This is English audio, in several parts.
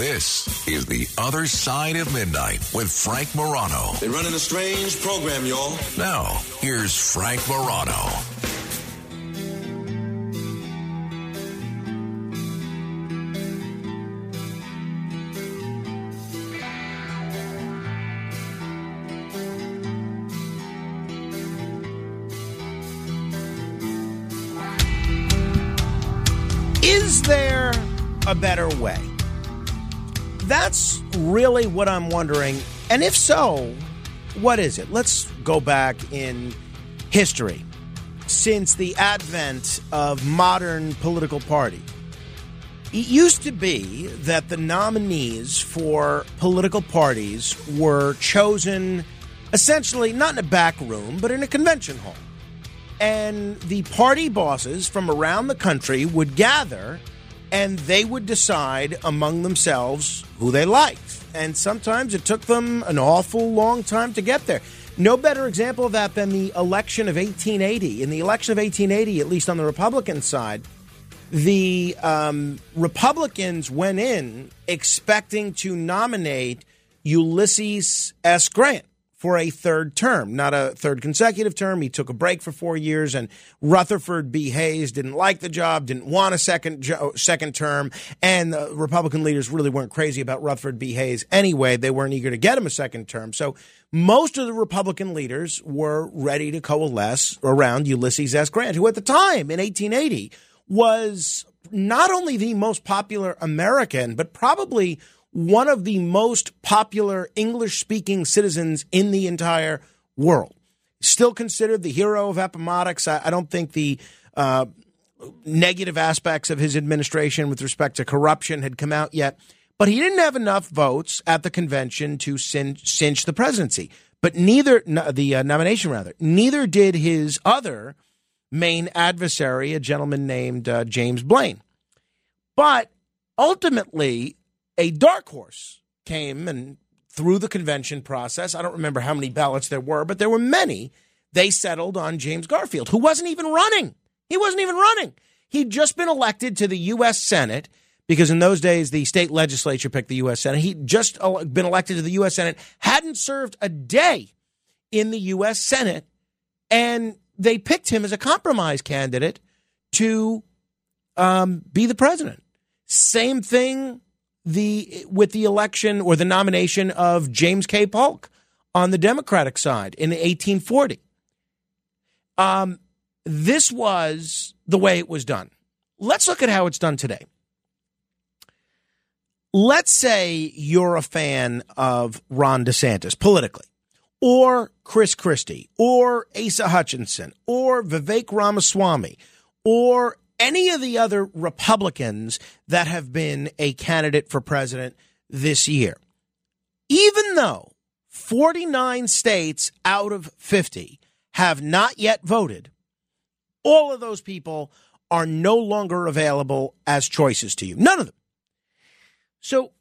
This is The Other Side of Midnight with Frank Morano. They're running a strange program, y'all. Now, here's Frank Morano. Is there a better way? That's really what I'm wondering. And if so, what is it? Let's go back in history. Since the advent of modern political party, it used to be that the nominees for political parties were chosen essentially not in a back room, but in a convention hall and the party bosses from around the country would gather and they would decide among themselves who they liked. And sometimes it took them an awful long time to get there. No better example of that than the election of 1880. In the election of 1880, at least on the Republican side, the um, Republicans went in expecting to nominate Ulysses S. Grant for a third term, not a third consecutive term. He took a break for four years, and Rutherford B. Hayes didn't like the job, didn't want a second jo- second term, and the Republican leaders really weren't crazy about Rutherford B. Hayes anyway. They weren't eager to get him a second term, so most of the Republican leaders were ready to coalesce around Ulysses S. Grant, who at the time in 1880 was not only the most popular American, but probably one of the most popular English speaking citizens in the entire world. Still considered the hero of Appomattox. I, I don't think the uh, negative aspects of his administration with respect to corruption had come out yet, but he didn't have enough votes at the convention to cinch, cinch the presidency. But neither, the uh, nomination rather, neither did his other main adversary, a gentleman named uh, James Blaine. But ultimately, a dark horse came and through the convention process. I don't remember how many ballots there were, but there were many. They settled on James Garfield, who wasn't even running. He wasn't even running. He'd just been elected to the U.S. Senate because in those days the state legislature picked the U.S. Senate. He'd just been elected to the U.S. Senate, hadn't served a day in the U.S. Senate, and they picked him as a compromise candidate to um, be the president. Same thing the with the election or the nomination of James K. Polk on the Democratic side in 1840. Um, this was the way it was done. Let's look at how it's done today. Let's say you're a fan of Ron DeSantis politically, or Chris Christie, or Asa Hutchinson, or Vivek Ramaswamy, or any of the other Republicans that have been a candidate for president this year. Even though 49 states out of 50 have not yet voted, all of those people are no longer available as choices to you. None of them. So,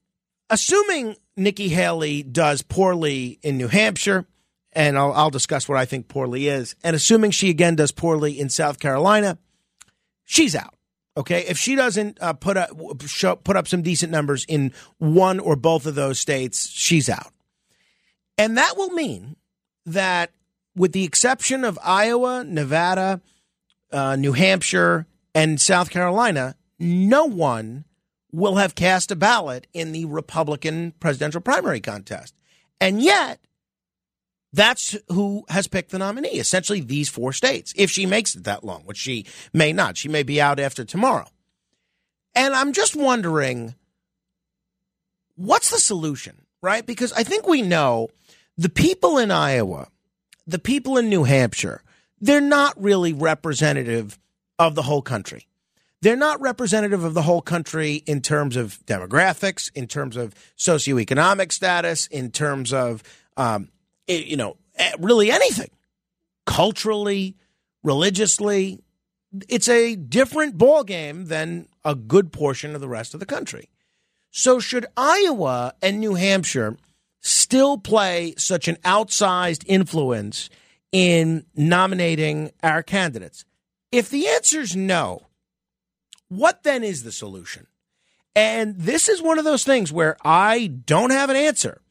assuming Nikki Haley does poorly in New Hampshire, and I'll, I'll discuss what I think poorly is, and assuming she again does poorly in South Carolina, she's out. Okay, if she doesn't uh, put up show, put up some decent numbers in one or both of those states, she's out, and that will mean that, with the exception of Iowa, Nevada, uh, New Hampshire, and South Carolina, no one will have cast a ballot in the Republican presidential primary contest, and yet that's who has picked the nominee. Essentially, these four states, if she makes it that long, which she may not. She may be out after tomorrow. And I'm just wondering what's the solution, right? Because I think we know the people in Iowa, the people in New Hampshire, they're not really representative of the whole country. They're not representative of the whole country in terms of demographics, in terms of socioeconomic status, in terms of um, you know, eh, really anything, culturally, religiously. It's a different ballgame than a good portion of the rest of the country. So, should Iowa and New Hampshire still play such an outsized influence in nominating our candidates? If the answer is no, what then is the solution? And this is one of those things where I don't have an answer.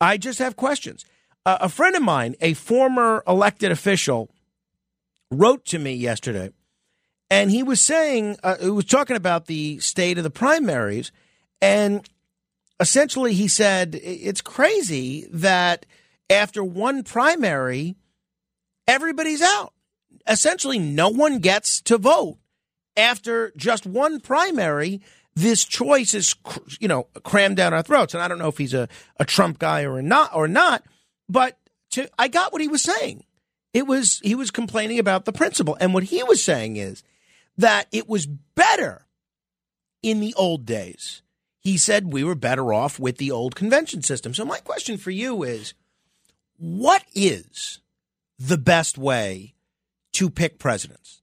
I just have questions. Uh, a friend of mine, a former elected official, wrote to me yesterday, and he was saying, uh, he was talking about the state of the primaries, and essentially he said it's crazy that after one primary, everybody's out. Essentially, no one gets to vote after just one primary this choice is, you know, crammed down our throats. And I don't know if he's a, a Trump guy or not, or not, but to, I got what he was saying. It was, he was complaining about the principle. And what he was saying is that it was better in the old days. He said we were better off with the old convention system. So my question for you is, what is the best way to pick presidents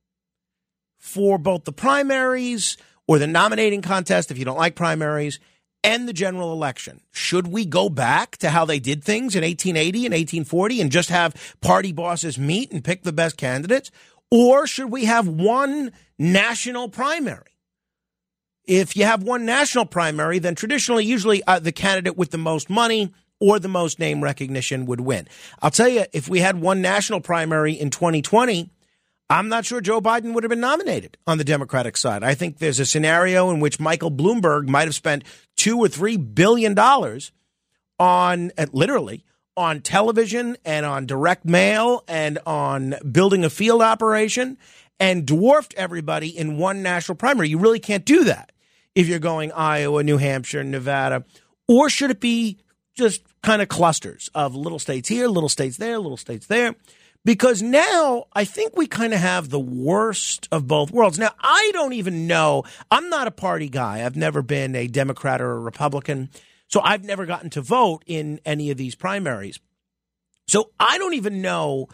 for both the primaries, or the nominating contest if you don't like primaries and the general election. Should we go back to how they did things in 1880 and 1840 and just have party bosses meet and pick the best candidates? Or should we have one national primary? If you have one national primary, then traditionally, usually uh, the candidate with the most money or the most name recognition would win. I'll tell you, if we had one national primary in 2020, I'm not sure Joe Biden would have been nominated on the Democratic side. I think there's a scenario in which Michael Bloomberg might have spent two or three billion dollars on uh, literally on television and on direct mail and on building a field operation and dwarfed everybody in one national primary. You really can't do that if you're going Iowa, New Hampshire, Nevada. Or should it be just kind of clusters of little states here, little states there, little states there? Because now I think we kind of have the worst of both worlds. Now, I don't even know. I'm not a party guy. I've never been a Democrat or a Republican. So I've never gotten to vote in any of these primaries. So I don't even know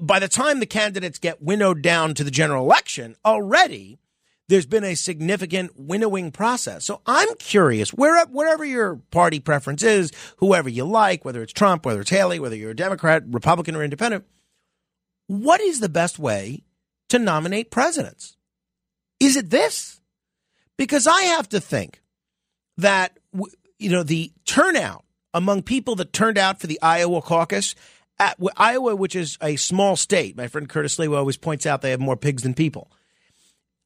by the time the candidates get winnowed down to the general election already, there's been a significant winnowing process. So I'm curious, where, wherever your party preference is, whoever you like, whether it's Trump, whether it's Haley, whether you're a Democrat, Republican, or independent, what is the best way to nominate presidents? Is it this? Because I have to think that, you know, the turnout among people that turned out for the Iowa caucus, at, Iowa, which is a small state, my friend Curtis Sliwa always points out they have more pigs than people.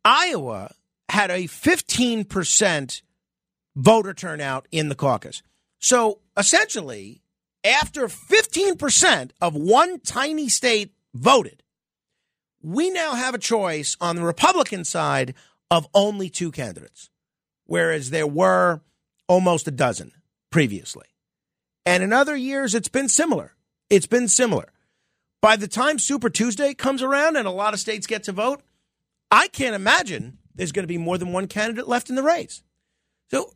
Iowa had a 15% voter turnout in the caucus. So essentially, after 15% of one tiny state voted, we now have a choice on the Republican side of only two candidates, whereas there were almost a dozen previously. And in other years, it's been similar. It's been similar. By the time Super Tuesday comes around and a lot of states get to vote, I can't imagine there's going to be more than one candidate left in the race. So,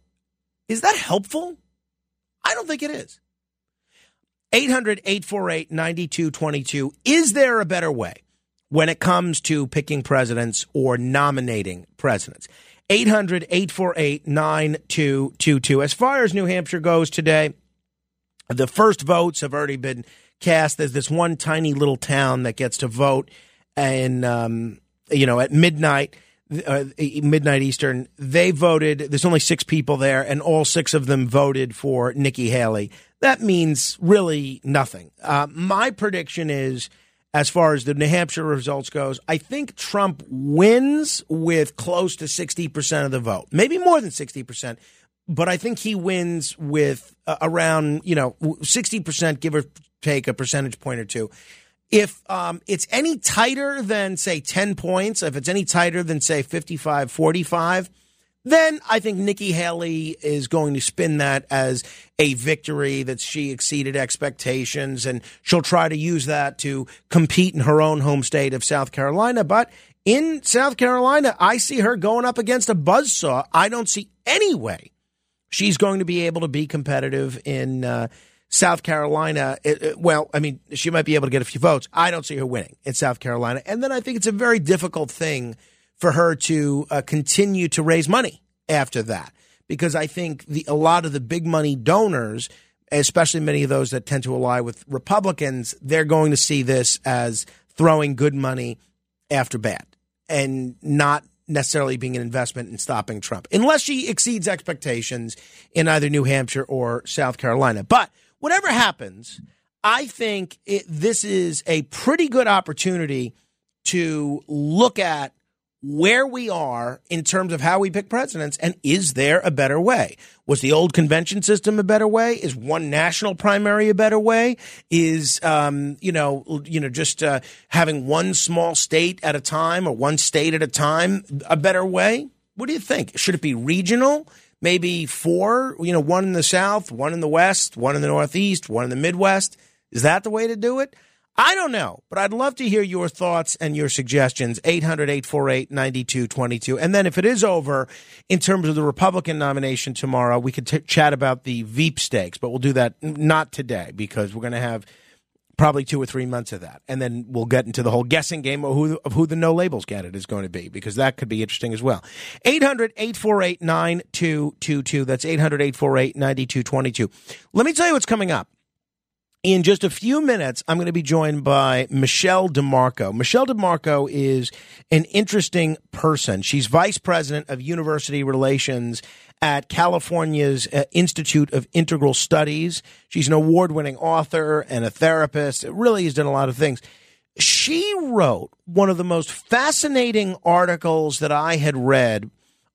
is that helpful? I don't think it is. 800 848 9222. Is there a better way when it comes to picking presidents or nominating presidents? 800 848 9222. As far as New Hampshire goes today, the first votes have already been cast. There's this one tiny little town that gets to vote, and um, you know at midnight, uh, midnight Eastern, they voted. There's only six people there, and all six of them voted for Nikki Haley that means really nothing. Uh, my prediction is, as far as the New Hampshire results goes, I think Trump wins with close to sixty percent of the vote, maybe more than sixty percent. But I think he wins with uh, around you know sixty percent, give or take a percentage point or two. If um, it's any tighter than say ten points, if it's any tighter than say 55 45 then I think Nikki Haley is going to spin that as a victory that she exceeded expectations, and she'll try to use that to compete in her own home state of South Carolina. But in South Carolina, I see her going up against a buzzsaw. I don't see any way she's going to be able to be competitive in uh, South Carolina. It, it, well, I mean, she might be able to get a few votes. I don't see her winning in South Carolina. And then I think it's a very difficult thing for her to uh, continue to raise money after that because I think the a lot of the big money donors, especially many of those that tend to ally with Republicans, they're going to see this as throwing good money after bad and not necessarily being an investment in stopping Trump, unless she exceeds expectations in either New Hampshire or South Carolina. But whatever happens, I think it, this is a pretty good opportunity to look at where we are in terms of how we pick presidents and is there a better way? Was the old convention system a better way? Is one national primary a better way? Is um, you know you know just uh, having one small state at a time or one state at a time a better way? What do you think? Should it be regional? Maybe four, you know, one in the South, one in the West, one in the Northeast, one in the Midwest. Is that the way to do it? I don't know, but I'd love to hear your thoughts and your suggestions. 800 848 9222. And then if it is over in terms of the Republican nomination tomorrow, we could t- chat about the Veep stakes, but we'll do that not today because we're going to have probably two or three months of that. And then we'll get into the whole guessing game of who, of who the no labels candidate is going to be because that could be interesting as well. 800 848 9222. That's 800 848 9222. Let me tell you what's coming up. In just a few minutes, I'm going to be joined by Michele DeMarco. Michele DeMarco is an interesting person. She's vice president of university relations at California's uh, Institute of Integral Studies. She's an award winning author and a therapist. It really has done a lot of things. She wrote one of the most fascinating articles that I had read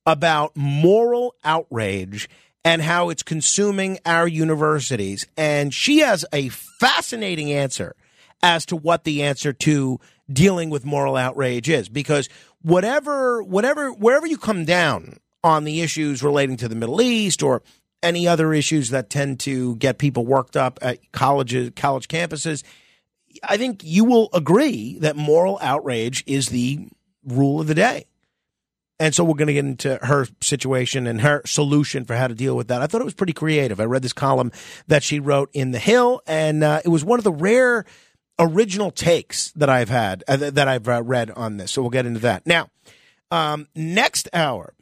about moral outrage and how it's consuming our universities. And she has a fascinating answer as to what the answer to dealing with moral outrage is because whatever whatever wherever you come down on the issues relating to the Middle East or any other issues that tend to get people worked up at colleges college campuses I think you will agree that moral outrage is the rule of the day. And so we're going to get into her situation and her solution for how to deal with that. I thought it was pretty creative. I read this column that she wrote in The Hill, and uh, it was one of the rare original takes that I've had, uh, that I've uh, read on this. So we'll get into that. Now, um, next hour,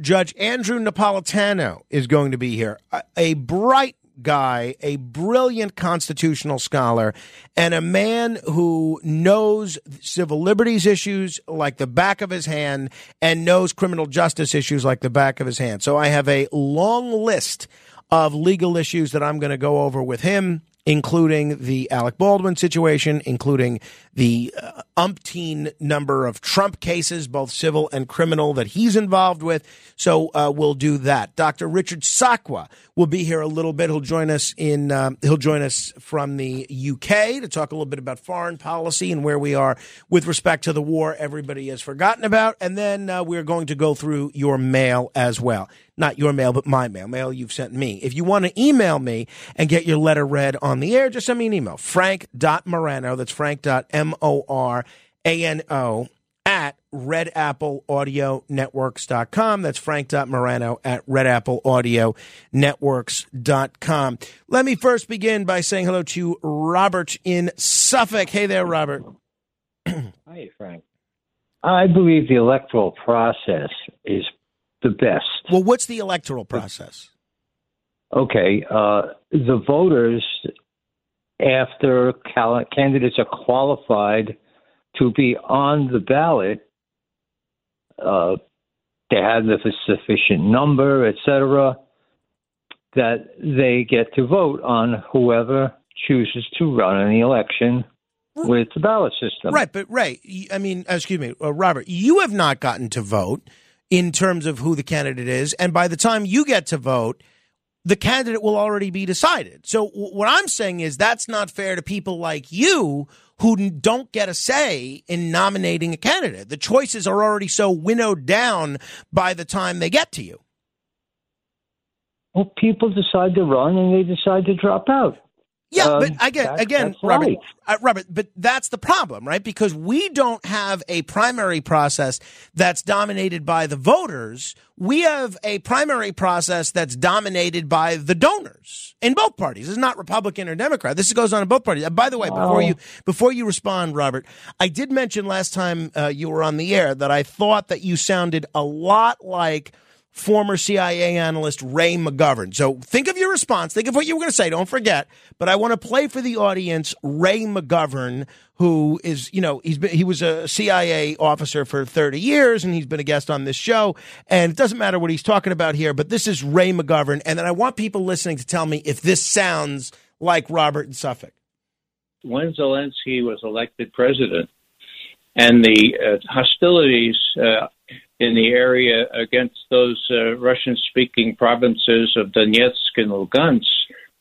Judge Andrew Napolitano is going to be here. A, a bright guy, a brilliant constitutional scholar, and a man who knows civil liberties issues like the back of his hand and knows criminal justice issues like the back of his hand. So I have a long list of legal issues that I'm going to go over with him including the Alec Baldwin situation, including the uh, umpteen number of Trump cases, both civil and criminal, that he's involved with. So uh, we'll do that. Dr. Richard Sakwa will be here a little bit. He'll join us in. Um, he'll join us from the UK to talk a little bit about foreign policy and where we are with respect to the war everybody has forgotten about. And then uh, we're going to go through your mail as well not your mail, but my mail, mail you've sent me. If you want to email me and get your letter read on the air, just send me an email. Frank.morano, that's frank.m-o-r-a-n-o at redappleaudionetworks.com. That's frank.morano at redappleaudionetworks.com. Let me first begin by saying hello to Robert in Suffolk. Hey there, Robert. Hi, Frank. I believe the electoral process is the best. Well, what's the electoral process? Okay, uh, the voters, after cal- candidates are qualified to be on the ballot, uh, they have the sufficient number, etc., that they get to vote on whoever chooses to run in the election with the ballot system. Right, but right, I mean, excuse me, uh, Robert, you have not gotten to vote in terms of who the candidate is. And by the time you get to vote, the candidate will already be decided. So what I'm saying is that's not fair to people like you who don't get a say in nominating a candidate. The choices are already so winnowed down by the time they get to you. Well, people decide to run and they decide to drop out. Yeah, um, but again, again, Robert, right. uh, Robert, but that's the problem, right? Because we don't have a primary process that's dominated by the voters. We have a primary process that's dominated by the donors in both parties. It's not Republican or Democrat. This goes on in both parties. Uh, by the way, before you before you respond, Robert, I did mention last time uh, you were on the air that I thought that you sounded a lot like former CIA analyst Ray McGovern. So think of your response. Think of what you were going to say. Don't forget. But I want to play for the audience Ray McGovern, who is, you know, he's been, he was a CIA officer for 30 years and he's been a guest on this show. And it doesn't matter what he's talking about here, but this is Ray McGovern. And then I want people listening to tell me if this sounds like Robert in Suffolk. When Zelensky was elected president and the uh, hostilities uh, in the area against those uh, Russian speaking provinces of Donetsk and Lugansk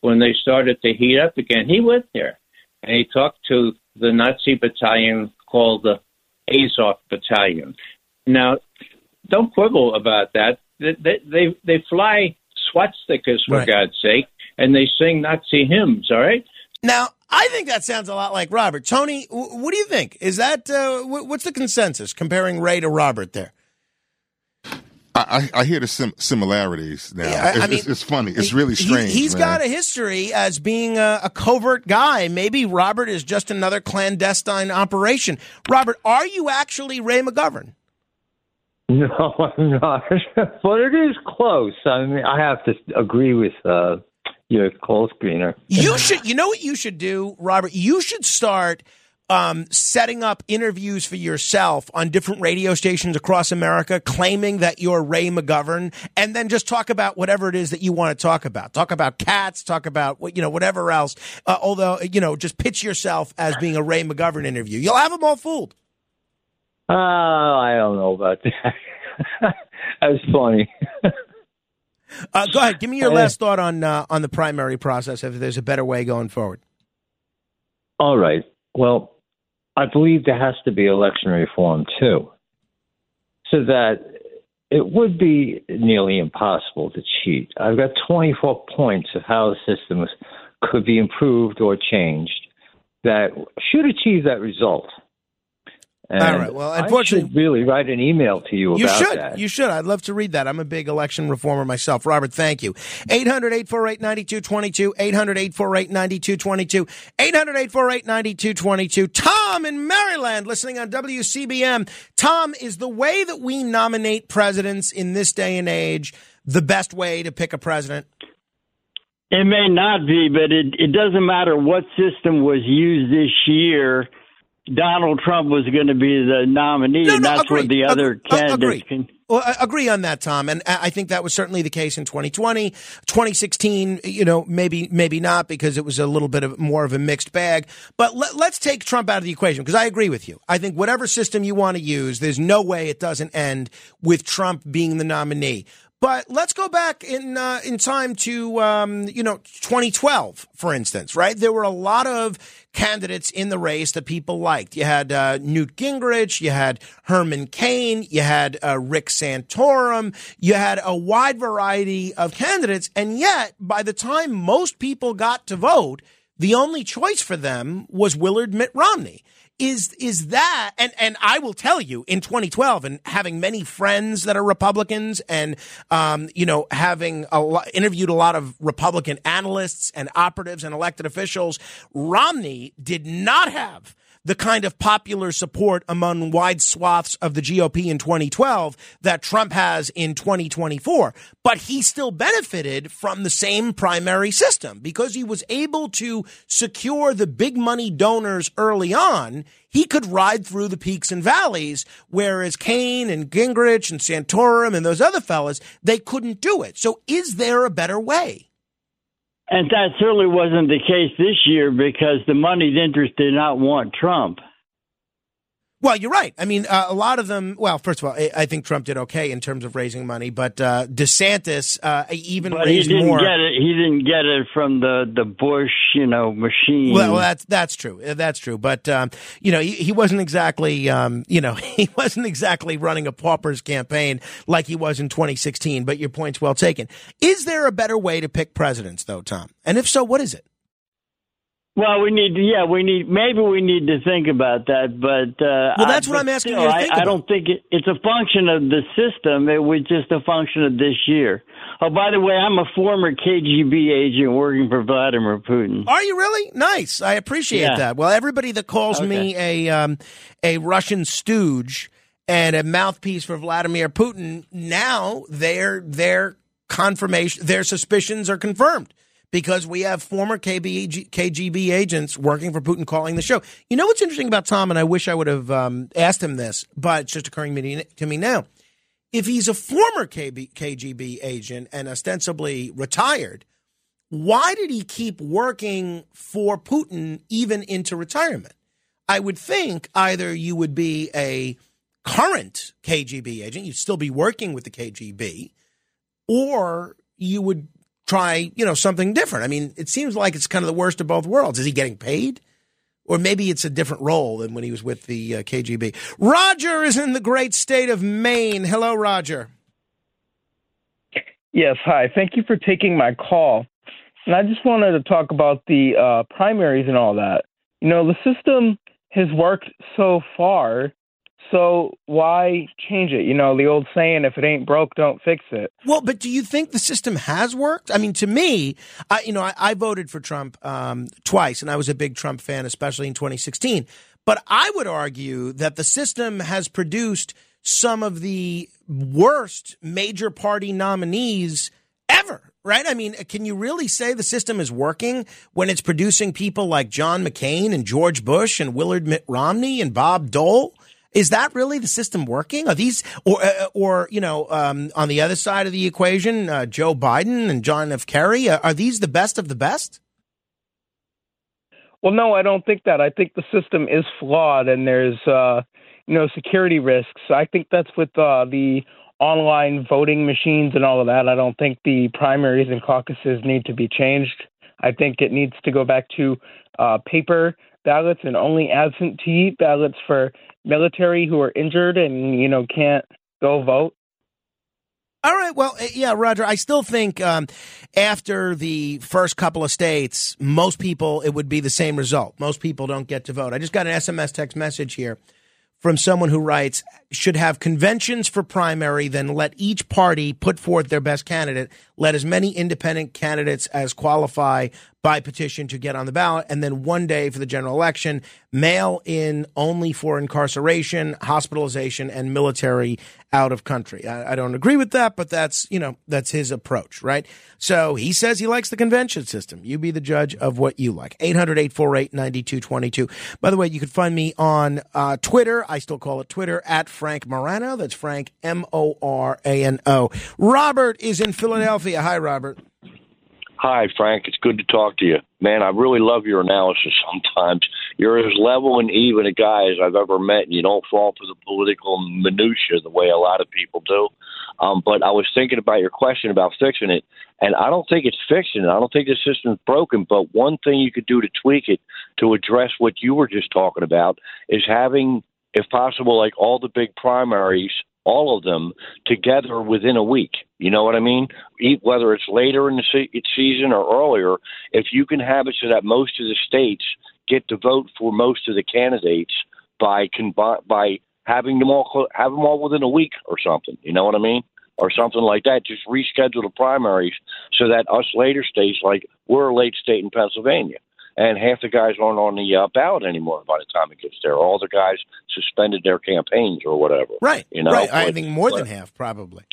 when they started to heat up again. He went there and he talked to the Nazi battalion called the Azov Battalion. Now, don't quibble about that. They they, they fly swastikas for right. God's sake, and they sing Nazi hymns. All right. Now, I think that sounds a lot like Robert. Tony, what do you think? Is that uh, what's the consensus comparing Ray to Robert there? I, I hear the sim- similarities now. Yeah, I, it's, I mean, it's, it's, funny. It's really strange. He, has got a history as being a, a, covert guy. Maybe Robert is just another clandestine operation. Robert, are you actually Ray McGovern? No, I'm not. but it is close. I mean, I have to agree with uh, your call screener. You should. You know what you should do, Robert? You should start – um, setting up interviews for yourself on different radio stations across America, claiming that you're Ray McGovern, and then just talk about whatever it is that you want to talk about. Talk about cats, talk about you know whatever else. Uh, although you know, just pitch yourself as being a Ray McGovern interview. You'll have them all fooled. Uh, I don't know about that. That's funny. uh, go ahead. Give me your last thought on uh, on the primary process. If there's a better way going forward. All right. Well, I believe there has to be election reform too, so that it would be nearly impossible to cheat. I've got 24 points of how the system could be improved or changed that should achieve that result. And All right. Well, unfortunately, I should really write an email to you, you about should. that. You should. I'd love to read that. I'm a big election reformer myself. Robert, thank you. 800 848 9222. 800 848 9222. 800 848 9222. Tom in Maryland, listening on WCBM. Tom, is the way that we nominate presidents in this day and age the best way to pick a president? It may not be, but it, it doesn't matter what system was used this year Donald Trump was going to be the nominee, no, no, and that's agree. what the other Ag- candidates agree. can. Well, I agree on that, Tom, and I think that was certainly the case in 2020, 2016. You know, maybe maybe not because it was a little bit of more of a mixed bag. But let, let's take Trump out of the equation because I agree with you. I think whatever system you want to use, there's no way it doesn't end with Trump being the nominee. But let's go back in uh, in time to um, you know 2012, for instance. Right, there were a lot of candidates in the race that people liked. You had uh, Newt Gingrich, you had Herman Cain, you had uh, Rick Santorum, you had a wide variety of candidates, and yet by the time most people got to vote, the only choice for them was Willard Mitt Romney is is that and and I will tell you in 2012 and having many friends that are Republicans and um, you know having a lo- interviewed a lot of Republican analysts and operatives and elected officials Romney did not have the kind of popular support among wide swaths of the GOP in 2012 that Trump has in 2024. But he still benefited from the same primary system because he was able to secure the big money donors early on. He could ride through the peaks and valleys, whereas Cain and Gingrich and Santorum and those other fellas, they couldn't do it. So is there a better way? And that certainly wasn't the case this year because the moneyed interest did not want Trump. Well, you're right. I mean, uh, a lot of them. Well, first of all, I, I, think Trump did okay in terms of raising money, but uh, DeSantis uh, even but raised he didn't more. Get it. He didn't get it from the the Bush, you know, machine. Well, well that's that's true. Uh, that's true. But um, you know, he, he wasn't exactly, um, you know, he wasn't exactly running a pauper's campaign like he was in 2016. But your point's well taken. Is there a better way to pick presidents, though, Tom? And if so, what is it? Well, we need to, yeah, we need, maybe we need to think about that, but, uh, well, that's I, what I'm asking still, you I. I don't think it, it's a function of the system. It was just a function of this year. Oh, by the way, I'm a former KGB agent working for Vladimir Putin. Are you really? Nice. I appreciate yeah. that. Well, everybody that calls okay. me a, um, a Russian stooge, and a mouthpiece for Vladimir Putin, now their their confirmation, their suspicions are confirmed because we have former KGB agents working for Putin calling the show. You know what's interesting about Tom, and I wish I would have um, asked him this, but it's just occurring to me now. If he's a former KB, KGB agent and ostensibly retired, why did he keep working for Putin even into retirement? I would think either you would be a current KGB agent, you'd still be working with the KGB, or you would try, you know, something different. I mean, it seems like it's kind of the worst of both worlds. Is he getting paid? Or maybe it's a different role than when he was with the uh, KGB. Roger is in the great state of Maine. Hello, Roger. Yes, hi. Thank you for taking my call. And I just wanted to talk about the uh, primaries and all that. You know, the system has worked so far. So why change it? You know, the old saying, if it ain't broke, don't fix it. Well, but do you think the system has worked? I mean, to me, I, you know, I, I voted for Trump um, twice, and I was a big Trump fan, especially in 2016. But I would argue that the system has produced some of the worst major party nominees ever right? I mean, can you really say the system is working when it's producing people like John McCain and George Bush and Willard Mitt Romney and Bob Dole? Is that really the system working? Are these, or, uh, or you know, um, on the other side of the equation, uh, Joe Biden and John F. Kerry, uh, are these the best of the best? Well, no, I don't think that. I think the system is flawed, and there's, uh, you know, security risks. I think that's with uh, the online voting machines and all of that. I don't think the primaries and caucuses need to be changed. I think it needs to go back to uh, paper ballots and only absentee ballots for military who are injured and you know can't go vote. All right. Well, eh, yeah, Roger. I still think um, after the first couple of states, most people it would be the same result. Most people don't get to vote. I just got an SMS text message here from someone who writes should have conventions for primary, then let each party put forth their best candidate. Let as many independent candidates as qualify by petition to get on the ballot. And then one day for the general election, mail in only for incarceration, hospitalization, and military out of country. I, I, don't agree with that, but that's, you know, that's his approach, right? So he says he likes the convention system. You be the judge of what you like. 800 848 9222. By the way, you can find me on uh, Twitter. I still call it Twitter at Frank Morano. That's Frank M O R A N O. Robert is in Philadelphia. Hi, Robert. Hi, Frank. It's good to talk to you. Man, I really love your analysis sometimes. You're as level and even a guy as I've ever met, and you don't fall for the political minutiae the way a lot of people do. Um, but I was thinking about your question about fixing it, and I don't think it's fixing it. I don't think the system's broken, but one thing you could do to tweak it to address what you were just talking about is having, if possible, like all the big primaries – all of them together within a week. You know what I mean? Whether it's later in the se- season or earlier, if you can have it so that most of the states get to vote for most of the candidates by combi- by having them all have them all within a week or something. You know what I mean? Or something like that. Just reschedule the primaries so that us later states, like we're a late state in Pennsylvania, and half the guys aren't on the uh, ballot anymore by the time it gets there. All the guys suspended their campaigns or whatever. Right. You know, right. But, I think more but, than half, probably.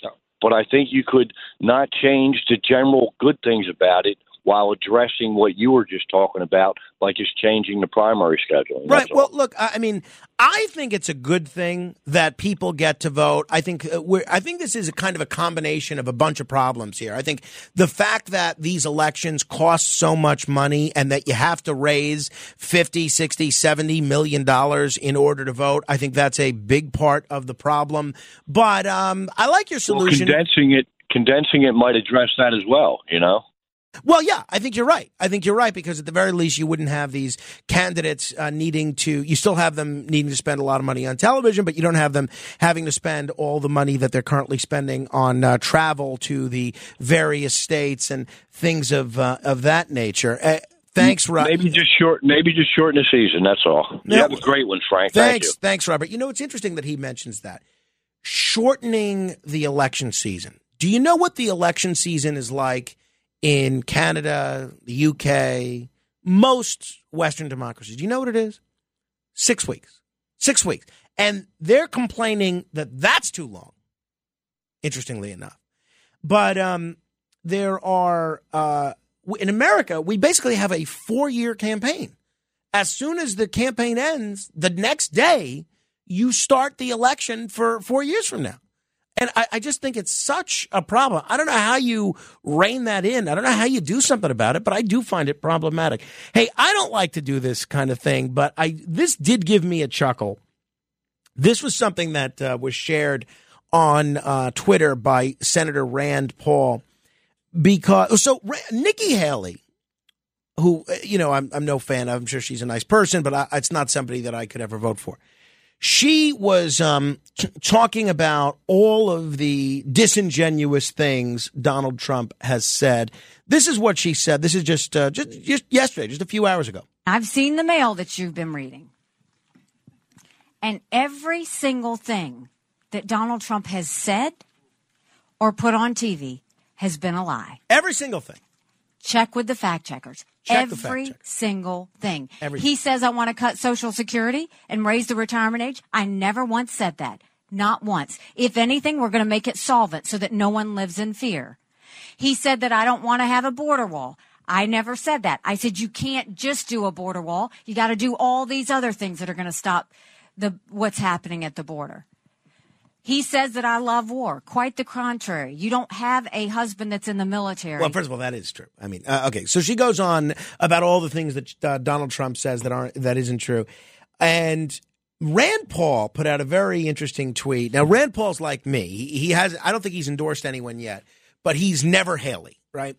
But I think you could not change the general good things about it while addressing what you were just talking about, like just changing the primary schedule. Right. Well, look, I mean, I think it's a good thing that people get to vote. I think uh, we're, I think this is a kind of a combination of a bunch of problems here. I think the fact that these elections cost so much money and that you have to raise 50, 60, 70 million dollars in order to vote, I think that's a big part of the problem. But um, I like your solution. Well, condensing it condensing it might address that as well, you know? Well, yeah, I think you're right. I think you're right because at the very least, you wouldn't have these candidates uh, needing to. You still have them needing to spend a lot of money on television, but you don't have them having to spend all the money that they're currently spending on uh, travel to the various states and things of uh, of that nature. Uh, thanks, Robert. Maybe just short. Maybe just shorten the season. That's all. Have a great one, Frank. Thanks, Thank thanks, Robert. You know, it's interesting that he mentions that shortening the election season. Do you know what the election season is like? In Canada, the UK, most Western democracies. Do you know what it is? Six weeks. Six weeks. And they're complaining that that's too long, interestingly enough. But um, there are, uh, in America, we basically have a four year campaign. As soon as the campaign ends, the next day, you start the election for four years from now. And I, I, just think it's such a problem. I don't know how you rein that in. I don't know how you do something about it, but I do find it problematic. Hey, I don't like to do this kind of thing, but I this did give me a chuckle. This was something that uh, was shared on uh, Twitter by Senator Rand Paul because so Nikki Haley, who you know I'm I'm no fan. Of. I'm sure she's a nice person, but I, it's not somebody that I could ever vote for. She was um, t- talking about all of the disingenuous things Donald Trump has said. This is what she said. This is just, uh, just just yesterday, just a few hours ago. I've seen the mail that you've been reading, and every single thing that Donald Trump has said or put on TV has been a lie. Every single thing. Check with the fact checkers. Check Every single thing. Every he says, I want to cut Social Security and raise the retirement age. I never once said that. Not once. If anything, we're going to make it solvent so that no one lives in fear. He said that I don't want to have a border wall. I never said that. I said you can't just do a border wall. You got to do all these other things that are going to stop the what's happening at the border. He says that I love war. Quite the contrary. You don't have a husband that's in the military. Well, first of all, that is true. I mean, uh, okay. So she goes on about all the things that uh, Donald Trump says that aren't that isn't true, and Rand Paul put out a very interesting tweet. Now, Rand Paul's like me. He, has. I don't think he's endorsed anyone yet, but he's never Haley, right?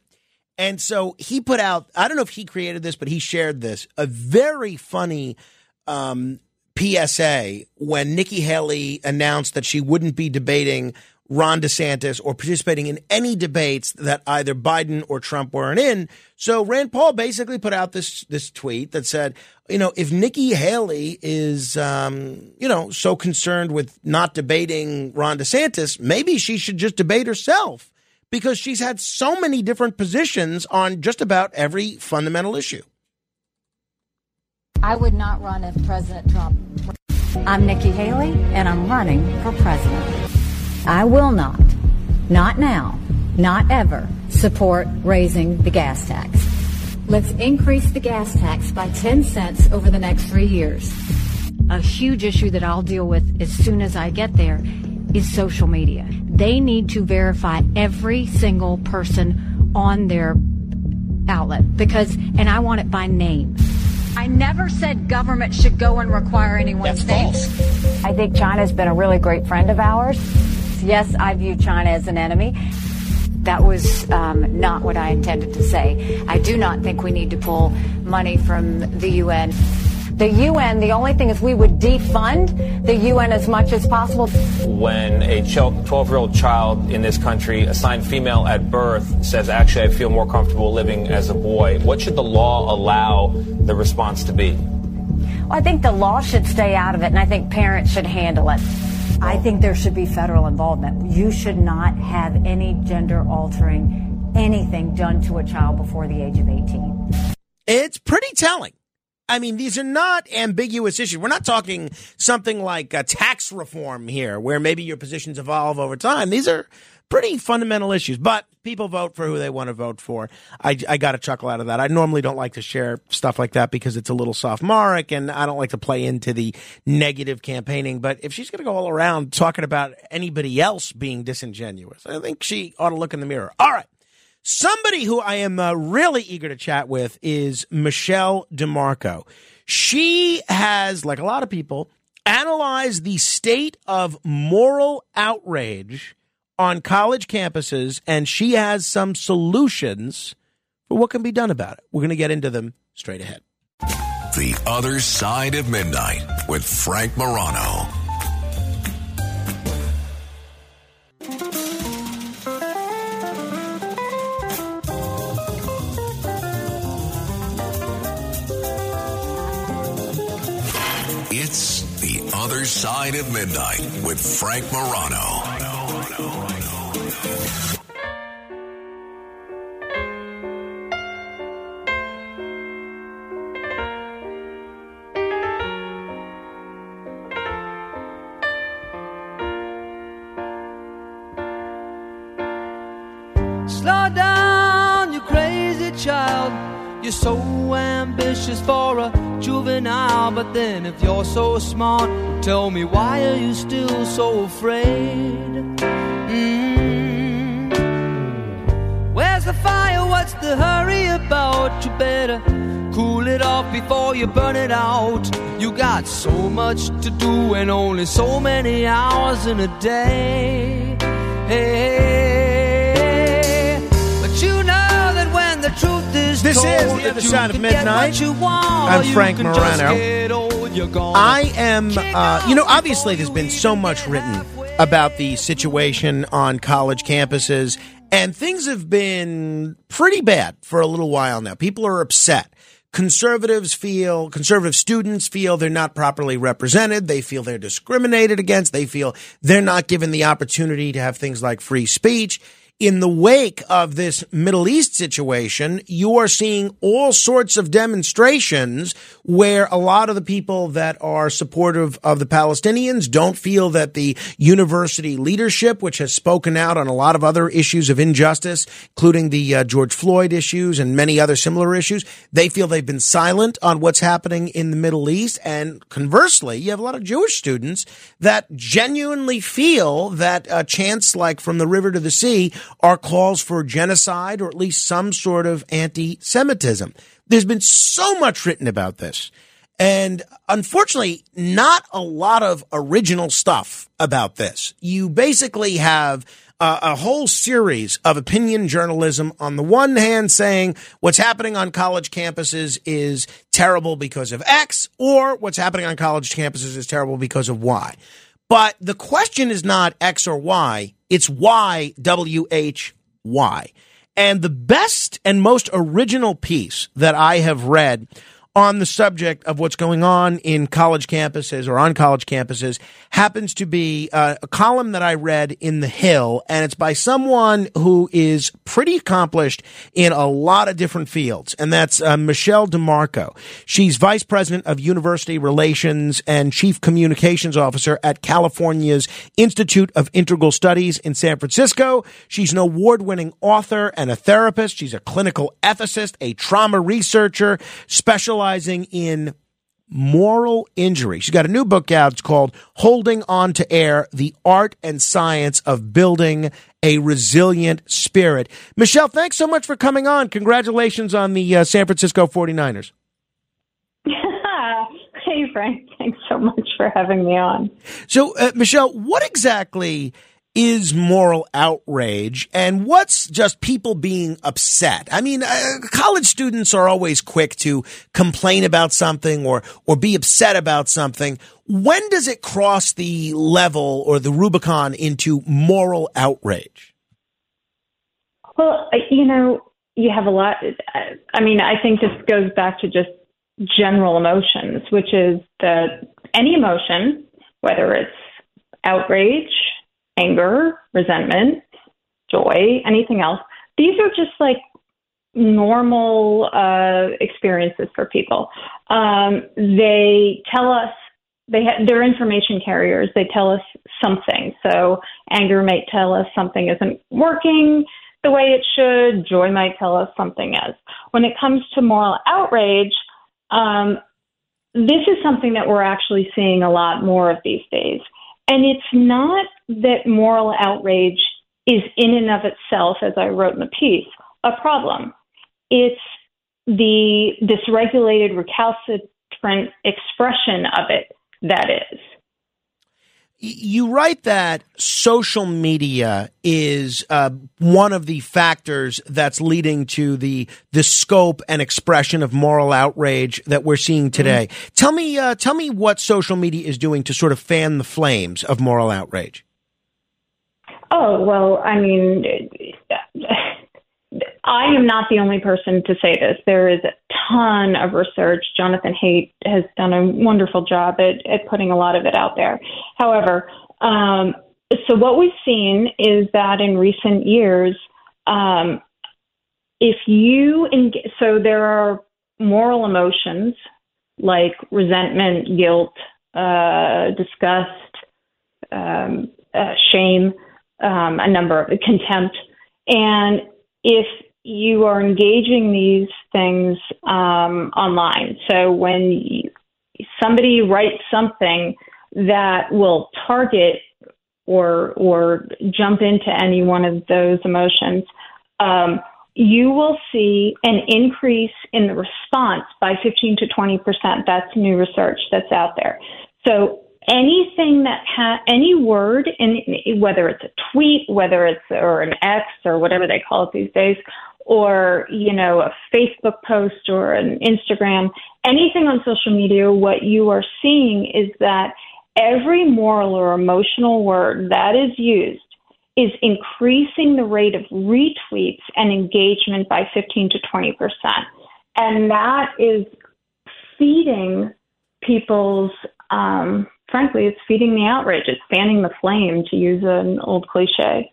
And so he put out. I don't know if he created this, but he shared this. A very funny um, PSA when Nikki Haley announced that she wouldn't be debating Ron DeSantis or participating in any debates that either Biden or Trump weren't in. So Rand Paul basically put out this this tweet that said, you know, if Nikki Haley is, um, you know, so concerned with not debating Ron DeSantis, maybe she should just debate herself because she's had so many different positions on just about every fundamental issue. I would not run if President Trump. I'm Nikki Haley, and I'm running for president. I will not, not now, not ever, support raising the gas tax. Let's increase the gas tax by 10 cents over the next three years. A huge issue that I'll deal with as soon as I get there is social media. They need to verify every single person on their outlet because, and I want it by name. I never said government should go and require anyone's name. I think China's been a really great friend of ours. Yes, I view China as an enemy. That was um, not what I intended to say. I do not think we need to pull money from the UN. The UN, the only thing is we would defund the UN as much as possible. When a 12 year old child in this country, assigned female at birth, says, actually, I feel more comfortable living as a boy, what should the law allow the response to be? Well, I think the law should stay out of it, and I think parents should handle it. I think there should be federal involvement. You should not have any gender altering anything done to a child before the age of 18. It's pretty telling. I mean, these are not ambiguous issues. We're not talking something like a tax reform here, where maybe your positions evolve over time. These are pretty fundamental issues, but people vote for who they want to vote for. I, I got a chuckle out of that. I normally don't like to share stuff like that because it's a little sophomoric and I don't like to play into the negative campaigning. But if she's going to go all around talking about anybody else being disingenuous, I think she ought to look in the mirror. All right. Somebody who I am uh, really eager to chat with is Michele DeMarco. She has, like a lot of people, analyzed the state of moral outrage on college campuses, and she has some solutions for what can be done about it. We're going to get into them straight ahead. The Other Side of Midnight with Frank Morano. Side of Midnight with Frank Morano. You're so ambitious for a juvenile, but then if you're so smart, tell me why are you still so afraid? Mm. Where's the fire? What's the hurry about? You better cool it off before you burn it out. You got so much to do and only so many hours in a day. Hey, but you know that when the truth is this told, is the other side of midnight. I'm Frank Morano. I am, uh, you know, obviously there's been so much written about the situation on college campuses, and things have been pretty bad for a little while now. People are upset conservatives feel, conservative students feel they're not properly represented. They feel they're discriminated against. They feel they're not given the opportunity to have things like free speech in the wake of this Middle East situation, you are seeing all sorts of demonstrations where a lot of the people that are supportive of the Palestinians don't feel that the university leadership, which has spoken out on a lot of other issues of injustice, including the uh, George Floyd issues and many other similar issues, they feel they've been silent on what's happening in the Middle East. And conversely, you have a lot of Jewish students that genuinely feel that a chance like from the river to the sea are calls for genocide or at least some sort of anti Semitism. There's been so much written about this. And unfortunately, not a lot of original stuff about this. You basically have uh, a whole series of opinion journalism on the one hand saying what's happening on college campuses is terrible because of X, or what's happening on college campuses is terrible because of Y. But the question is not X or Y, it's Y, W H Y. And the best and most original piece that I have read on the subject of what's going on in college campuses or on college campuses happens to be uh, a column that I read in The Hill, and it's by someone who is pretty accomplished in a lot of different fields, and that's uh, Michele DeMarco. She's vice president of university relations and chief communications officer at California's Institute of Integral Studies in San Francisco. She's an award winning author and a therapist. She's a clinical ethicist, a trauma researcher, special specializing in moral injury. She's got a new book out. It's called Holding On to Air The Art and Science of Building a Resilient Spirit. Michele, thanks so much for coming on. Congratulations on the uh, San Francisco 49ers. hey, Frank. Thanks so much for having me on. So, uh, Michele, what exactly is moral outrage and what's just people being upset? I mean, uh, college students are always quick to complain about something or or be upset about something. When does it cross the level or the Rubicon into moral outrage? Well, you know, you have a lot. I mean, I think this goes back to just general emotions, which is that any emotion, whether it's outrage, anger, resentment, joy, anything else. These are just like normal uh, experiences for people. Um, they tell us they ha- they're information carriers. They tell us something. So anger might tell us something isn't working the way it should. Joy might tell us something is. When it comes to moral outrage, um, this is something that we're actually seeing a lot more of these days. And it's not that moral outrage is in and of itself, as I wrote in the piece, a problem. It's the dysregulated, recalcitrant expression of it that is you write that social media is uh, one of the factors that's leading to the the scope and expression of moral outrage that we're seeing today. Mm-hmm. Tell me, uh, tell me what social media is doing to sort of fan the flames of moral outrage. Oh well, I mean, I am not the only person to say this. There is a ton of research. Jonathan Haidt has done a wonderful job at, at putting a lot of it out there. However, um, so what we've seen is that in recent years, um, if you engage, so there are moral emotions like resentment, guilt, uh, disgust, um, uh, shame, um, a number of contempt, and if you are engaging these things um, online. So when you, somebody writes something that will target or or jump into any one of those emotions, um, you will see an increase in the response by 15 to 20 percent. That's new research that's out there. So anything that ha- any word in whether it's a tweet, whether it's or an X or whatever they call it these days, or you know a Facebook post or an Instagram, anything on social media, what you are seeing is that every moral or emotional word that is used is increasing the rate of retweets and engagement by 15 to 20 percent, and that is feeding people's um, frankly, it's feeding the outrage. It's fanning the flame, to use an old cliche.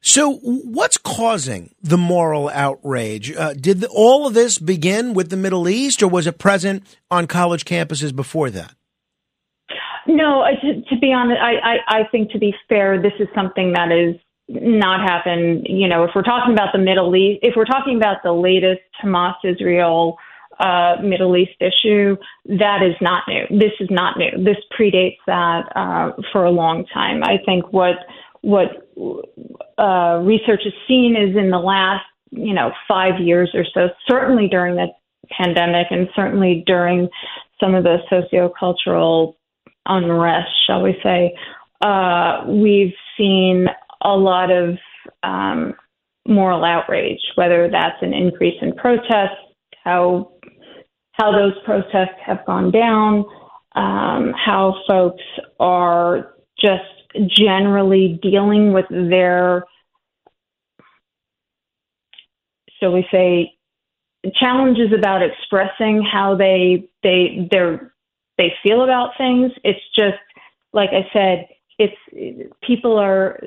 So, what's causing the moral outrage? Uh, did the, all of this begin with the Middle East, or was it present on college campuses before that? No, uh, to, to be honest, I, I, I think to be fair, this is something that is not happened. You know, if we're talking about the Middle East, if we're talking about the latest Hamas Israel uh, Middle East issue, that is not new. This is not new. This predates that uh, for a long time. I think what what uh, research has seen is in the last you know five years or so, certainly during the pandemic and certainly during some of the sociocultural unrest, shall we say, uh, we've seen a lot of um, moral outrage, whether that's an increase in protests, how how those protests have gone down, um, how folks are just generally dealing with their, shall we say, challenges about expressing how they they they they feel about things. It's just like I said, it's people are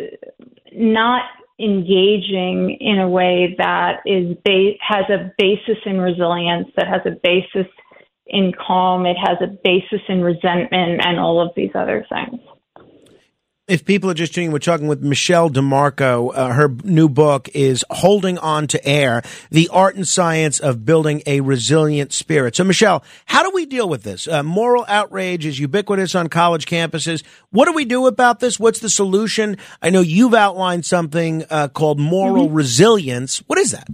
not engaging in a way that is ba- has a basis in resilience, that has a basis in calm, it has a basis in resentment, and all of these other things. If people are just tuning, we're talking with Michele DeMarco. Uh, her new book is Holding On to Air, the art and science of building a resilient spirit. So, Michele, how do we deal with this? Uh, moral outrage is ubiquitous on college campuses. What do we do about this? What's the solution? I know you've outlined something uh, called moral mm-hmm. resilience. What is that?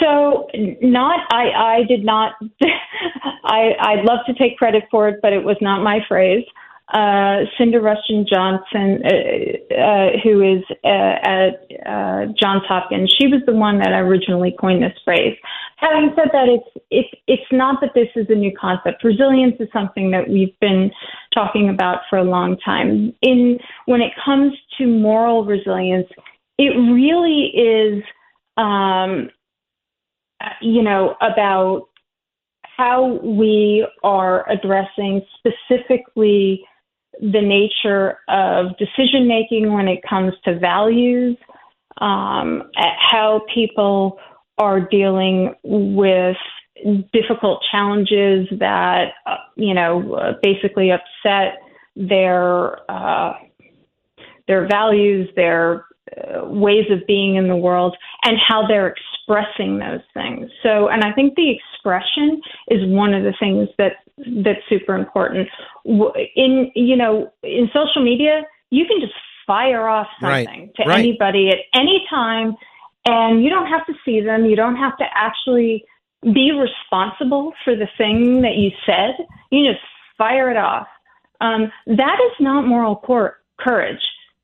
So, not I. I did not. I. I'd love to take credit for it, but it was not my phrase uh, Cynda Rushton Johnson, uh, uh, who is uh, at uh, Johns Hopkins, she was the one that originally coined this phrase. Having said that, it's it's it's not that this is a new concept. Resilience is something that we've been talking about for a long time. In when it comes to moral resilience, it really is, um, you know, about how we are addressing specifically the nature of decision making when it comes to values, um, how people are dealing with difficult challenges that uh, you know basically upset their uh, their values, their uh, ways of being in the world, and how they're expressing those things. So, and I think the expression is one of the things that that's super important. In you know, in social media, you can just fire off something right. to right. anybody at any time, and you don't have to see them. You don't have to actually be responsible for the thing that you said. You just fire it off. Um, that is not moral cor- courage.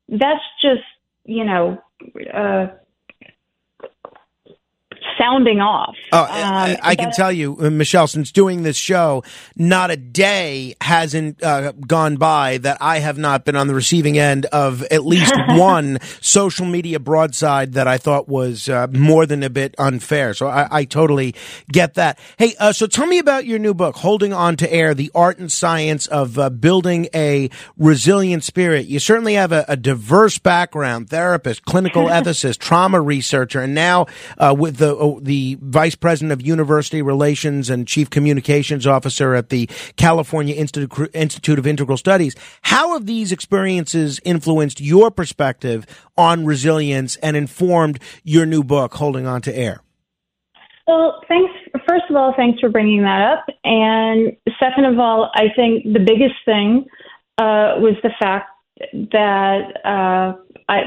That's just you know. Uh, sounding off. Oh, um, I, I can tell you, uh, Michele, since doing this show, not a day hasn't uh, gone by that I have not been on the receiving end of at least one social media broadside that I thought was uh, more than a bit unfair. So I, I totally get that. Hey, uh, so tell me about your new book, Holding On to Air, the art and science of uh, building a resilient spirit. You certainly have a, a diverse background, therapist, clinical ethicist, trauma researcher, and now uh, with the oh, the vice president of university relations and chief communications officer at the California Institute, Institute of Integral Studies. How have these experiences influenced your perspective on resilience and informed your new book, Holding On to Air? Well, thanks. First of all, thanks for bringing that up. And second of all, I think the biggest thing uh, was the fact that uh, I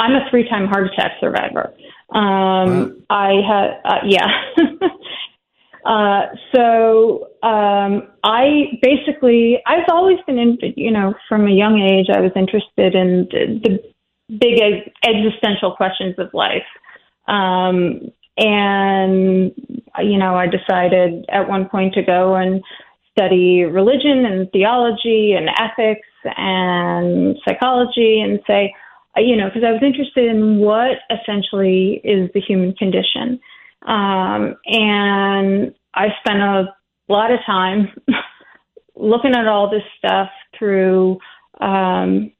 I'm a three time heart attack survivor. Um, I had uh, yeah. uh, so um, I basically I've always been in you know from a young age I was interested in the, the big existential questions of life. Um, and you know I decided at one point to go and study religion and theology and ethics and psychology and say, you know, because I was interested in what essentially is the human condition. Um, and I spent a lot of time looking at all this stuff through um,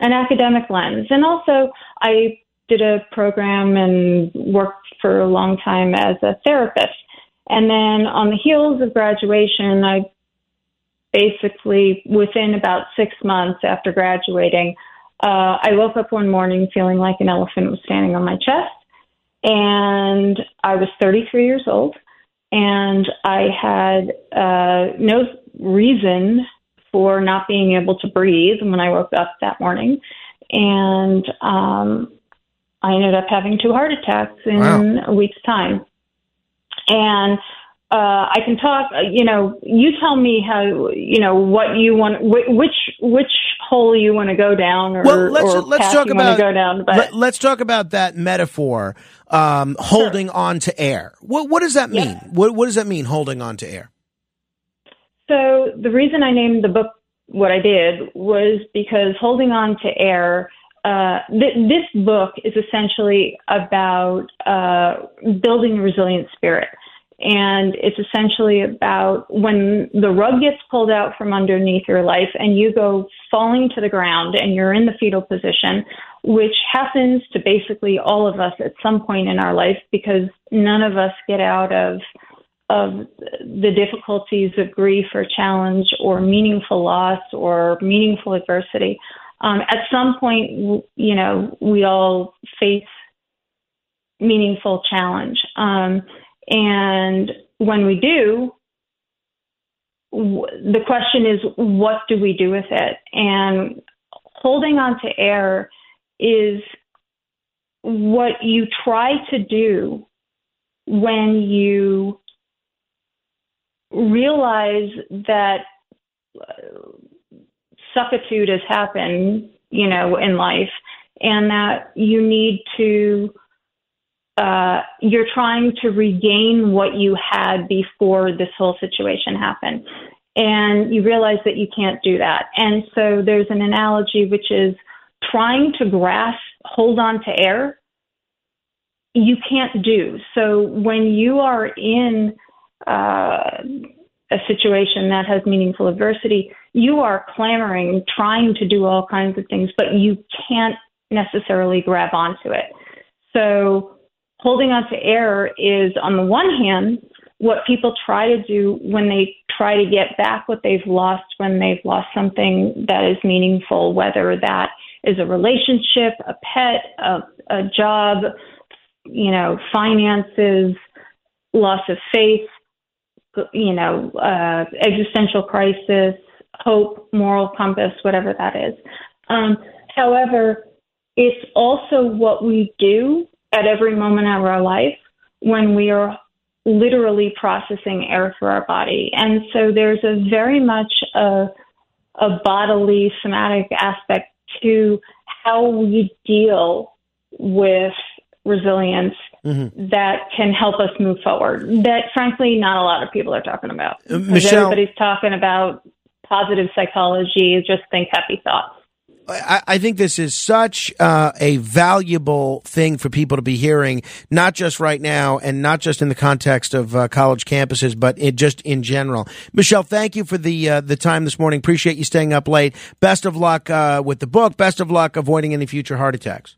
an academic lens. And also, I did a program and worked for a long time as a therapist. And then on the heels of graduation, I basically within about six months after graduating, uh, I woke up one morning feeling like an elephant was standing on my chest. And I was 33 years old. And I had uh, no reason for not being able to breathe when I woke up that morning. And um, I ended up having two heart attacks in wow. a week's time. And uh, I can talk. Uh, you know, you tell me how. You know what you want. which which hole you want to go down, or, well, let's, or let's talk about go down. But let, us talk about that metaphor, um, holding sure. on to air. What what does that mean? Yeah. What what does that mean, holding on to air? So the reason I named the book what I did was because holding on to air. Uh, th- this book is essentially about uh, building a resilient spirit. And it's essentially about when the rug gets pulled out from underneath your life and you go falling to the ground and you're in the fetal position, which happens to basically all of us at some point in our life because none of us get out of of the difficulties of grief or challenge or meaningful loss or meaningful adversity. Um, at some point, you know, we all face meaningful challenge. Um, and when we do, the question is, what do we do with it? And holding on to air is what you try to do when you realize that uh, suckitude has happened, you know, in life, and that you need to uh, you're trying to regain what you had before this whole situation happened. And you realize that you can't do that. And so there's an analogy which is trying to grasp, hold on to air, you can't do. So when you are in uh, a situation that has meaningful adversity, you are clamoring, trying to do all kinds of things, but you can't necessarily grab onto it. So holding on to air is, on the one hand, what people try to do when they try to get back what they've lost when they've lost something that is meaningful, whether that is a relationship, a pet, a, a job, you know, finances, loss of faith, you know, uh, existential crisis, hope, moral compass, whatever that is. Um, however, it's also what we do at every moment of our life when we are literally processing air for our body. And so there's a very much a, a bodily somatic aspect to how we deal with resilience mm-hmm. that can help us move forward. That frankly, not a lot of people are talking about. Uh, Michele, everybody's talking about positive psychology, just think happy thoughts. I, I think this is such uh, a valuable thing for people to be hearing, not just right now and not just in the context of uh, college campuses, but it just in general. Michele, thank you for the uh, the time this morning. Appreciate you staying up late. Best of luck uh, with the book. Best of luck avoiding any future heart attacks.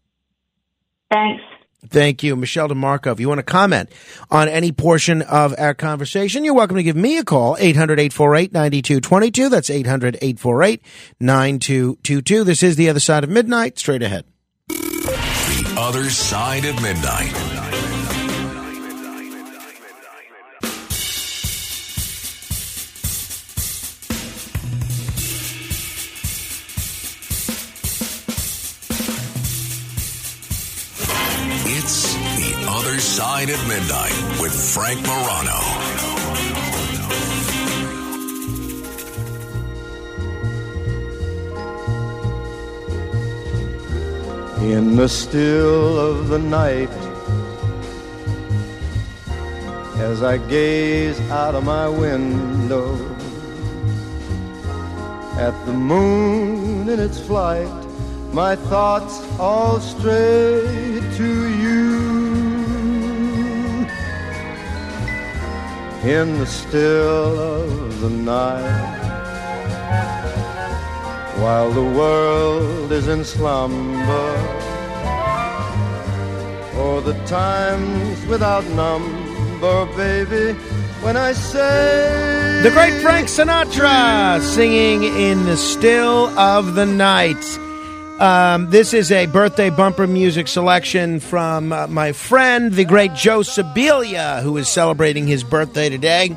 Thanks. Thank you, Michele DeMarco. If you want to comment on any portion of our conversation, you're welcome to give me a call, 800 848 9222. That's 800 848 9222. This is The Other Side of Midnight. Straight ahead. The Other Side of Midnight. Other Side at Midnight with Frank Morano. In the still of the night, as I gaze out of my window at the moon in its flight, my thoughts all stray to you. In the still of the night. While the world is in slumber, or the times without number, baby, when I say. The great Frank Sinatra singing in the still of the night. Um, this is a birthday bumper music selection from uh, my friend, the great Joe Sibilia, who is celebrating his birthday today.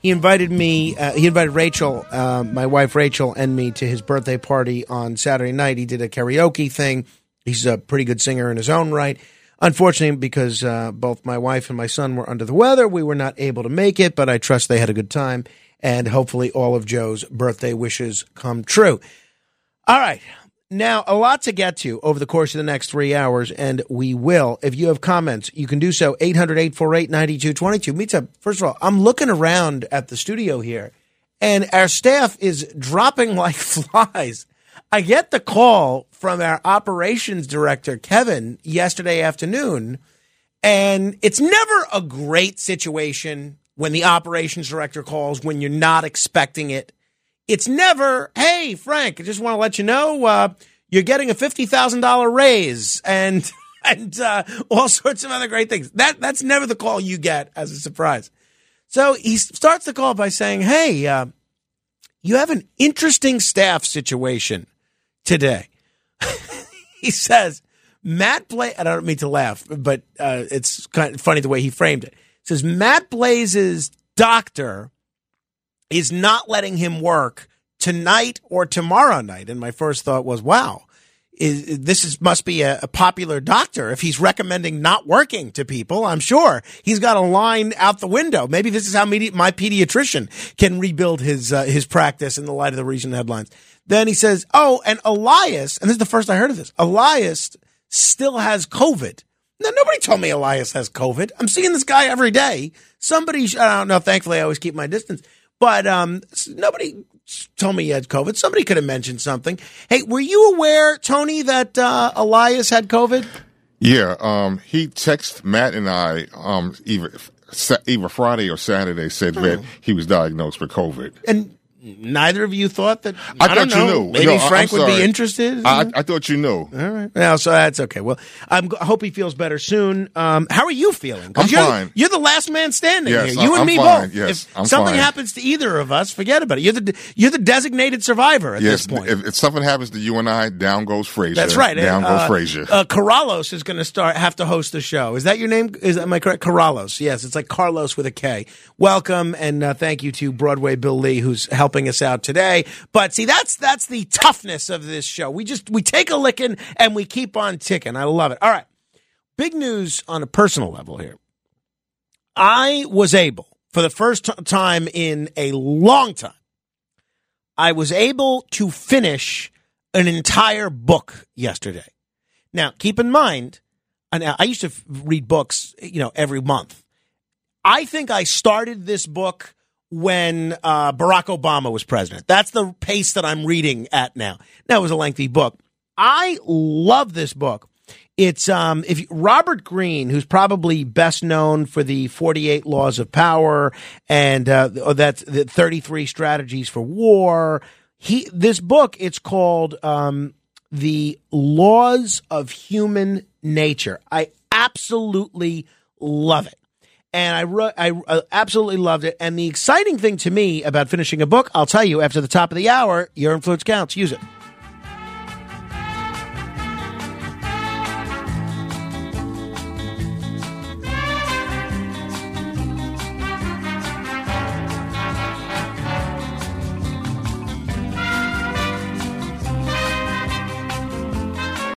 He invited me, uh, he invited Rachel, uh, my wife Rachel, and me to his birthday party on Saturday night. He did a karaoke thing. He's a pretty good singer in his own right. Unfortunately, because uh, both my wife and my son were under the weather, we were not able to make it, but I trust they had a good time, and hopefully all of Joe's birthday wishes come true. All right, now, a lot to get to over the course of the next three hours, and we will. If you have comments, you can do so 800 848 9222. Meets First of all, I'm looking around at the studio here, and our staff is dropping like flies. I get the call from our operations director, Kevin, yesterday afternoon, and it's never a great situation when the operations director calls when you're not expecting it. It's never, hey, Frank, I just want to let you know uh, you're getting a $50,000 raise and and uh, all sorts of other great things. That That's never the call you get as a surprise. So he starts the call by saying, hey, uh, you have an interesting staff situation today. he says, Matt Blaze, I don't mean to laugh, but uh, it's kind of funny the way he framed it. He says, Matt Blaze's doctor is not letting him work tonight or tomorrow night. And my first thought was, wow, is, this is, must be a, a, popular doctor if he's recommending not working to people. I'm sure he's got a line out the window. Maybe this is how my pediatrician can rebuild his uh, his practice in the light of the recent headlines. Then he says, "Oh, and Elias, and this is the first I heard of this. Elias still has COVID." Now, nobody told me Elias has COVID. I'm seeing this guy every day. Somebody, I don't know. Thankfully, I always keep my distance. But um, nobody told me he had COVID. Somebody could have mentioned something. Hey, were you aware, Tony, that uh, Elias had COVID? Yeah, um, he texted Matt and I um, either either Friday or Saturday said oh. that he was diagnosed with COVID. And neither of you thought that? I, I thought you knew. Maybe no, Frank would be interested. I, I, thought you knew. All right. Well, so that's okay. Well, I'm, i hope he feels better soon. Um, how are you feeling? I'm you're, fine. You're the last man standing yes, here. You I'm and me fine. both. Yes, if I'm something fine. happens to either of us, forget about it. You're the you're the designated survivor at yes, this point. If, if, something happens to you and I, down goes Frazier. That's right. Down uh, goes Frazier. Uh, Corrales is going to start have to host the show. Is that your name? Is that my correct? Corrales. Yes, it's like Carlos with a K. Welcome and uh, thank you to Broadway Bill Lee who's helping us out today. But see that's that's the toughness of this show. We just we take a licking and we keep on ticking. I love it. All right. Big news on a personal level here. I was able for the first t- time in a long time. I was able to finish an entire book yesterday. Now, keep in mind, I used to read books, you know, every month. I think I started this book when uh, Barack Obama was president. That's the pace that I'm reading at now. That was a lengthy book. I love this book. It's um, if Robert Greene, who's probably best known for the 48 Laws of Power and uh, that's the 33 Strategies for War. He this book it's called um, the Laws of Human Nature. I absolutely love it. And I, I uh, absolutely loved it. And the exciting thing to me about finishing a book, I'll tell you after the top of the hour, your influence counts. Use it.